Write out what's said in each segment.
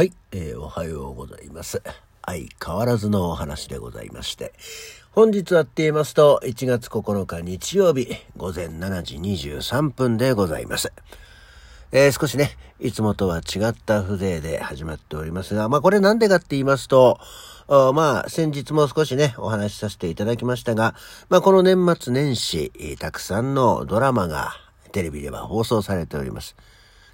はい、えー、おはようございます。相変わらずのお話でございまして、本日はって言いますと、1月9日日曜日、午前7時23分でございます。えー、少しね、いつもとは違った風情で始まっておりますが、まあこれなんでかって言いますと、まあ先日も少しね、お話しさせていただきましたが、まあこの年末年始、たくさんのドラマがテレビでは放送されております。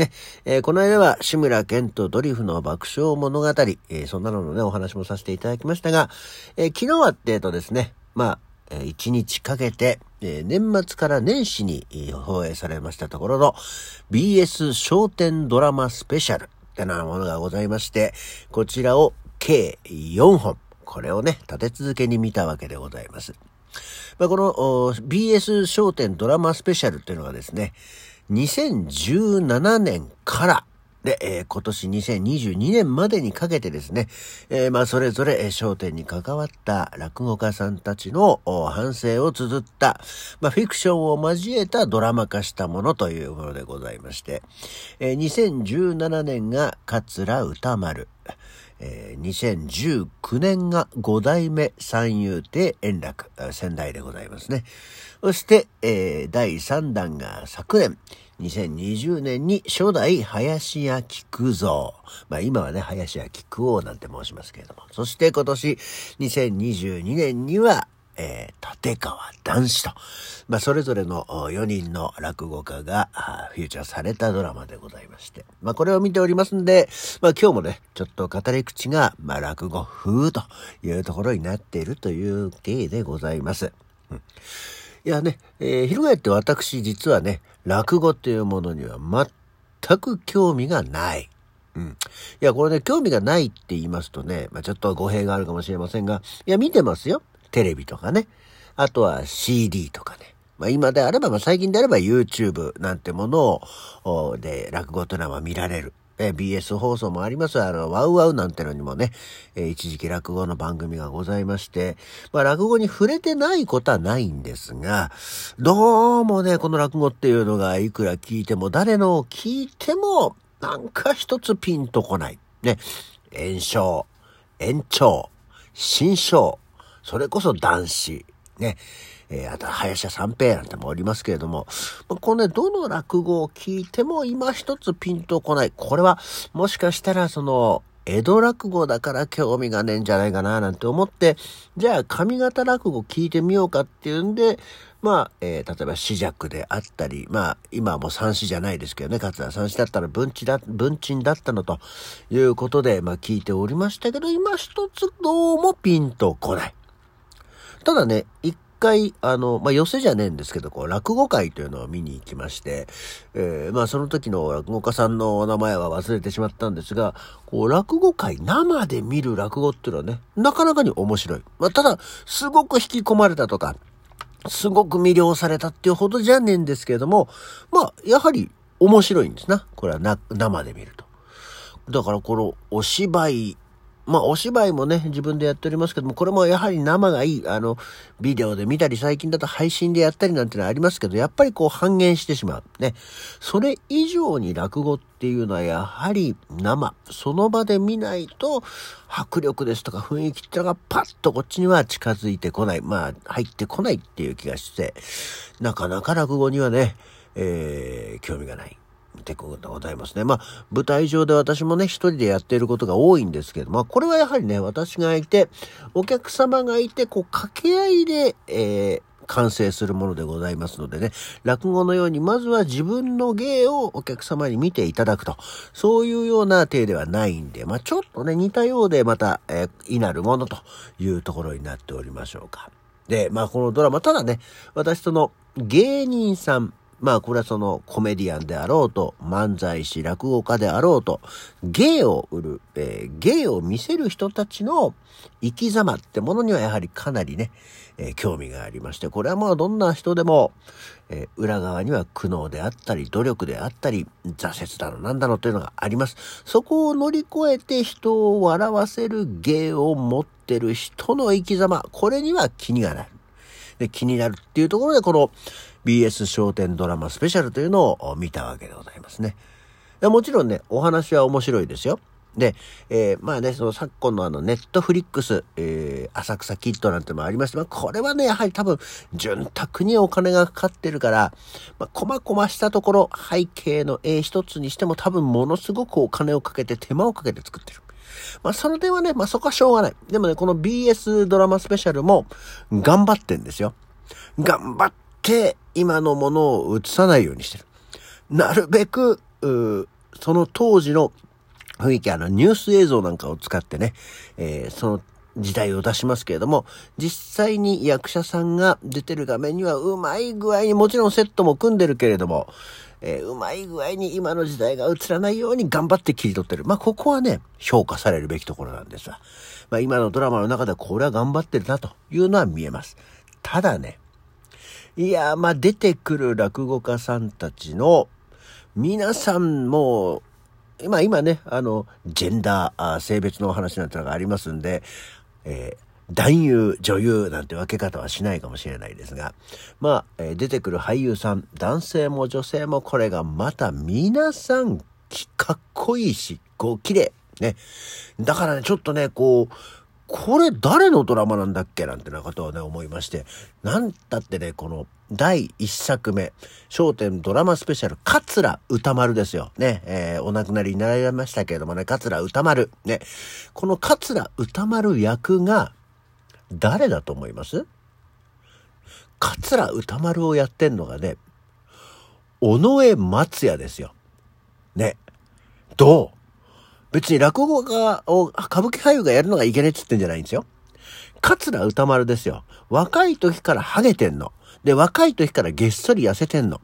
ね、えー、この間は志村けんとドリフの爆笑物語、えー、そんなののね、お話もさせていただきましたが、えー、昨日はってえとですね、まあ、一日かけて、え年末から年始に、放映されましたところの BS 商店ドラマスペシャルってなものがございまして、こちらを計4本、これをね、立て続けに見たわけでございます。まあ、この BS 商店ドラマスペシャルっていうのがですね、2017年から。で、えー、今年2022年までにかけてですね、えー、まあ、それぞれ、えー、焦点に関わった落語家さんたちの反省を綴った、まあ、フィクションを交えたドラマ化したものというものでございまして、えー、2017年が桂歌丸、えー、2019年が5代目三遊亭円楽、仙台でございますね。そして、えー、第3弾が昨年、2020年に初代林家菊蔵。まあ今はね、林家菊王なんて申しますけれども。そして今年2022年には、えー、立川談志と、まあ、それぞれの4人の落語家がフューチャーされたドラマでございまして、まあ、これを見ておりますんで、まあ、今日もね、ちょっと語り口が、まあ、落語風というところになっているという経緯でございます。うん、いやね、えー、翻って私実はね、落語っていうものには全く興味がない。うん。いや、これね、興味がないって言いますとね、まあ、ちょっと語弊があるかもしれませんが、いや、見てますよ。テレビとかね。あとは CD とかね。まあ今であれば、まあ最近であれば YouTube なんてものを、で、落語というのは見られる。え BS 放送もあります。あの、ワウワウなんてのにもね、え一時期落語の番組がございまして、まあ落語に触れてないことはないんですが、どうもね、この落語っていうのがいくら聞いても、誰のを聞いても、なんか一つピンとこない。ね、炎症、延長、新章、それこそ男子、ね、えー、あと、林家三平なんてもおりますけれども、このね、どの落語を聞いても今一つピンとこない。これは、もしかしたら、その、江戸落語だから興味がねえんじゃないかななんて思って、じゃあ上方落語聞いてみようかっていうんで、まあ、えー、例えば四尺であったり、まあ、今はもう三子じゃないですけどね、桂三子だったら文鎮だ、文鎮だったのということで、まあ聞いておりましたけど、今一つどうもピンとこない。ただね、一回、あの、まあ、寄せじゃねえんですけど、こう、落語会というのを見に行きまして、えー、まあ、その時の落語家さんのお名前は忘れてしまったんですが、こう、落語会、生で見る落語っていうのはね、なかなかに面白い。まあ、ただ、すごく引き込まれたとか、すごく魅了されたっていうほどじゃねえんですけれども、まあ、やはり面白いんですな。これはな、生で見ると。だからこのお芝居まあ、お芝居もね、自分でやっておりますけども、これもやはり生がいい。あの、ビデオで見たり、最近だと配信でやったりなんてのはありますけど、やっぱりこう半減してしまう。ね。それ以上に落語っていうのはやはり生。その場で見ないと、迫力ですとか雰囲気ってのがパッとこっちには近づいてこない。まあ、入ってこないっていう気がして、なかなか落語にはね、えー、興味がない。ってことでございますね。まあ、舞台上で私もね、一人でやっていることが多いんですけど、まあ、これはやはりね、私がいて、お客様がいて、こう、掛け合いで、えー、完成するものでございますのでね、落語のように、まずは自分の芸をお客様に見ていただくと、そういうような体ではないんで、まあ、ちょっとね、似たようで、また、えー、いなるものというところになっておりましょうか。で、まあ、このドラマ、ただね、私との芸人さん、まあこれはそのコメディアンであろうと、漫才師、落語家であろうと、芸を売る、えー、芸を見せる人たちの生き様ってものにはやはりかなりね、えー、興味がありまして、これはまあどんな人でも、えー、裏側には苦悩であったり、努力であったり、挫折だのなんだのというのがあります。そこを乗り越えて人を笑わせる芸を持ってる人の生き様、これには気にがなる。で気になるっていうところで、この BS 商店ドラマスペシャルというのを見たわけでございますね。でもちろんね、お話は面白いですよ。で、えー、まあね、その昨今のあのネットフリックス、えー、浅草キッドなんてもありまして、まあこれはね、やはり多分、潤沢にお金がかかってるから、まあ、こまこましたところ、背景の絵一つにしても多分ものすごくお金をかけて手間をかけて作ってる。まあその点はね、まあそこはしょうがない。でもね、この BS ドラマスペシャルも頑張ってんですよ。頑張って今のものを映さないようにしてる。なるべく、その当時の雰囲気、あの、ニュース映像なんかを使ってね、えー、その時代を出しますけれども、実際に役者さんが出てる画面にはうまい具合に、もちろんセットも組んでるけれども、えー、うまい具合に今の時代が映らないように頑張って切り取ってる。まあ、ここはね、評価されるべきところなんですが、まあ、今のドラマの中ではこれは頑張ってるなというのは見えます。ただね、いや、まあ、出てくる落語家さんたちの、皆さんも、今、今ね、あの、ジェンダー、性別のお話なんてのがありますんで、えー男優、女優なんて分け方はしないかもしれないですが、まあ、えー、出てくる俳優さん、男性も女性もこれがまた皆さん、かっこいいし、こう、綺麗。ね。だからね、ちょっとね、こう、これ誰のドラマなんだっけ？なんてなことをね、思いまして。なんだってね、この第一作目、焦点ドラマスペシャル、桂歌丸ですよ。ね、えー、お亡くなりになられましたけれどもね、桂歌丸。ね、この桂歌丸役が誰だと思います？桂歌丸をやってんのがね、尾上松也ですよ。ね。どう？別に落語家を、歌舞伎俳優がやるのがいけねえっつってんじゃないんですよ。桂歌丸ですよ。若い時からハゲてんの。で、若い時からげっそり痩せてんの。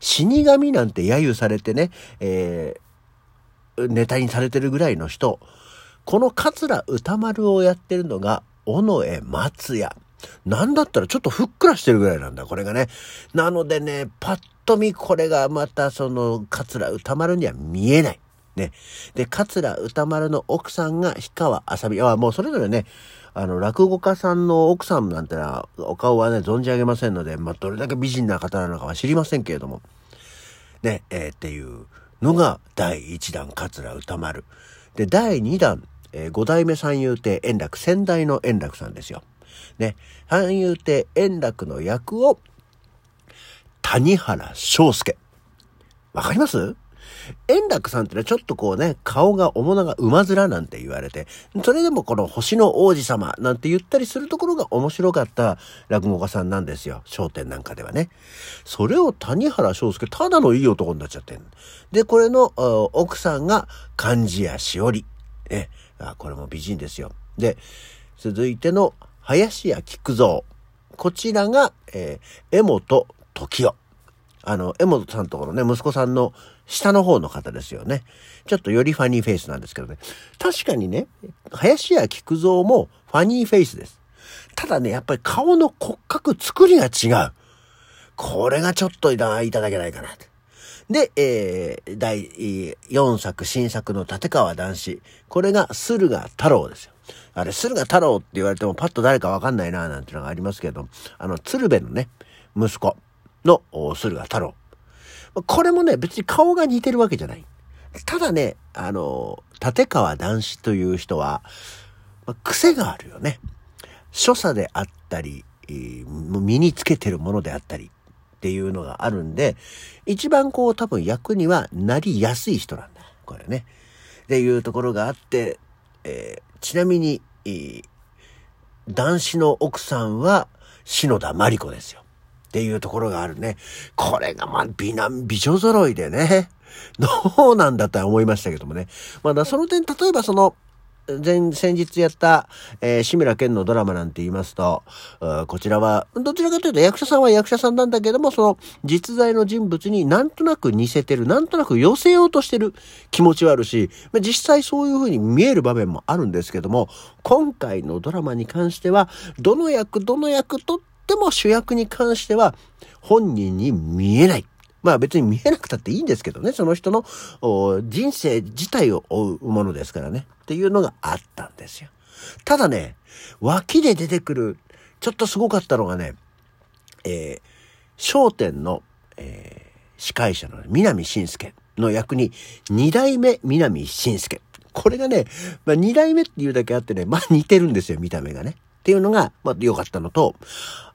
死神なんて揶揄されてね、えー、ネタにされてるぐらいの人。この桂歌丸をやってるのが、尾上松也。なんだったらちょっとふっくらしてるぐらいなんだ、これがね。なのでね、パッと見これがまたその、桂歌丸には見えない。ね。で、桂歌丸の奥さんが氷川あさみ。あ、もうそれぞれね、あの、落語家さんの奥さんなんてのは、お顔はね、存じ上げませんので、まあ、どれだけ美人な方なのかは知りませんけれども、ね、えー、っていうのが第1弾、桂歌丸。で、第2弾、えー、五代目三遊亭円楽、先代の円楽さんですよ。ね、三遊亭円楽の役を、谷原章介。わかります？円楽さんってのはちょっとこうね、顔が面長馬面なんて言われて、それでもこの星の王子様なんて言ったりするところが面白かった落語家さんなんですよ。商店なんかではね。それを谷原章介、ただのいい男になっちゃってんで、これの奥さんが漢字やしおり。ね。あ、これも美人ですよ。で、続いての林家菊蔵。こちらが、えー、江本時代。あの、江本さんところね、息子さんの下の方の方ですよね。ちょっとよりファニーフェイスなんですけどね。確かにね、林家菊蔵もファニーフェイスです。ただね、やっぱり顔の骨格作りが違う。これがちょっといただけないかな。で、えー、第4作、新作の立川男子。これが駿河太郎ですよ。あれ、駿河太郎って言われてもパッと誰かわかんないな、なんてのがありますけど、あの、鶴瓶のね、息子。の駿河太郎。これもね、別に顔が似てるわけじゃない。ただね、あの、立川男子という人は、まあ、癖があるよね。所作であったり、身につけてるものであったりっていうのがあるんで、一番こう多分役にはなりやすい人なんだ。これね。っていうところがあって、えー、ちなみに、男子の奥さんは篠田麻里子ですよ。っていうところがあるね。これがまあ美男美女揃いでね。どうなんだとは思いましたけどもね。まだその点、例えばその、前、先日やった、えー、志村けんのドラマなんて言いますと、こちらは、どちらかというと役者さんは役者さんなんだけども、その実在の人物になんとなく似せてる、なんとなく寄せようとしてる気持ちはあるし、実際そういう風に見える場面もあるんですけども、今回のドラマに関しては、どの役、どの役とってでも主役に関しては本人に見えない。まあ別に見えなくたっていいんですけどね、その人の人生自体を追うものですからね。っていうのがあったんですよ。ただね、脇で出てくる、ちょっとすごかったのがね、えー、商店の、えー、司会者の南信介の役に、二代目南信介。これがね、まあ、二代目っていうだけあってね、まあ似てるんですよ、見た目がね。っていうのが、まあ良かったのと、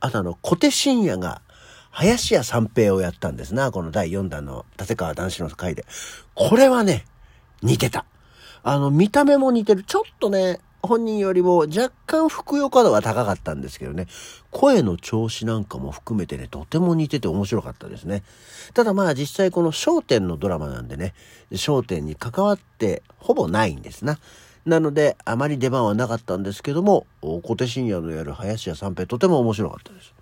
あとあの、小手伸也が、林家三平をやったんですな、この第4弾の立川男子の回で。これはね、似てた。あの、見た目も似てる。ちょっとね、本人よりも若干ふくよか度は高かったんですけどね、声の調子なんかも含めてね、とても似てて面白かったですね。ただまあ実際この焦点のドラマなんでね、焦点に関わってほぼないんですな。なので、あまり出番はなかったんですけども、小手深夜のやる林家三平とても面白かったです。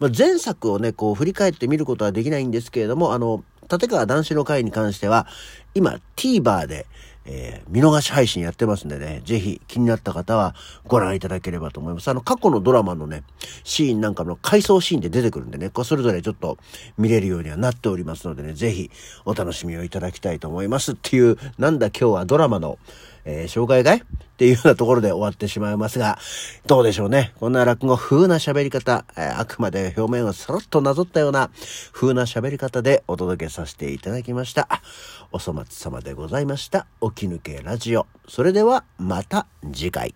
まあ、前作をね、こう振り返って見ることはできないんですけれども、あの、立川男子の会に関しては、今 TVer で、えー、見逃し配信やってますんでね、ぜひ気になった方はご覧いただければと思います。あの、過去のドラマのね、シーンなんかの回想シーンで出てくるんでね、こうそれぞれちょっと見れるようにはなっておりますのでね、ぜひお楽しみをいただきたいと思いますっていう、なんだ今日はドラマの、えー、紹介会っていうようなところで終わってしまいますが、どうでしょうね。こんな落語風な喋り方、えー、あくまで表面をさらっとなぞったような風な喋り方でお届けさせていただきました。お粗末様でございました。起き抜けラジオ。それではまた次回。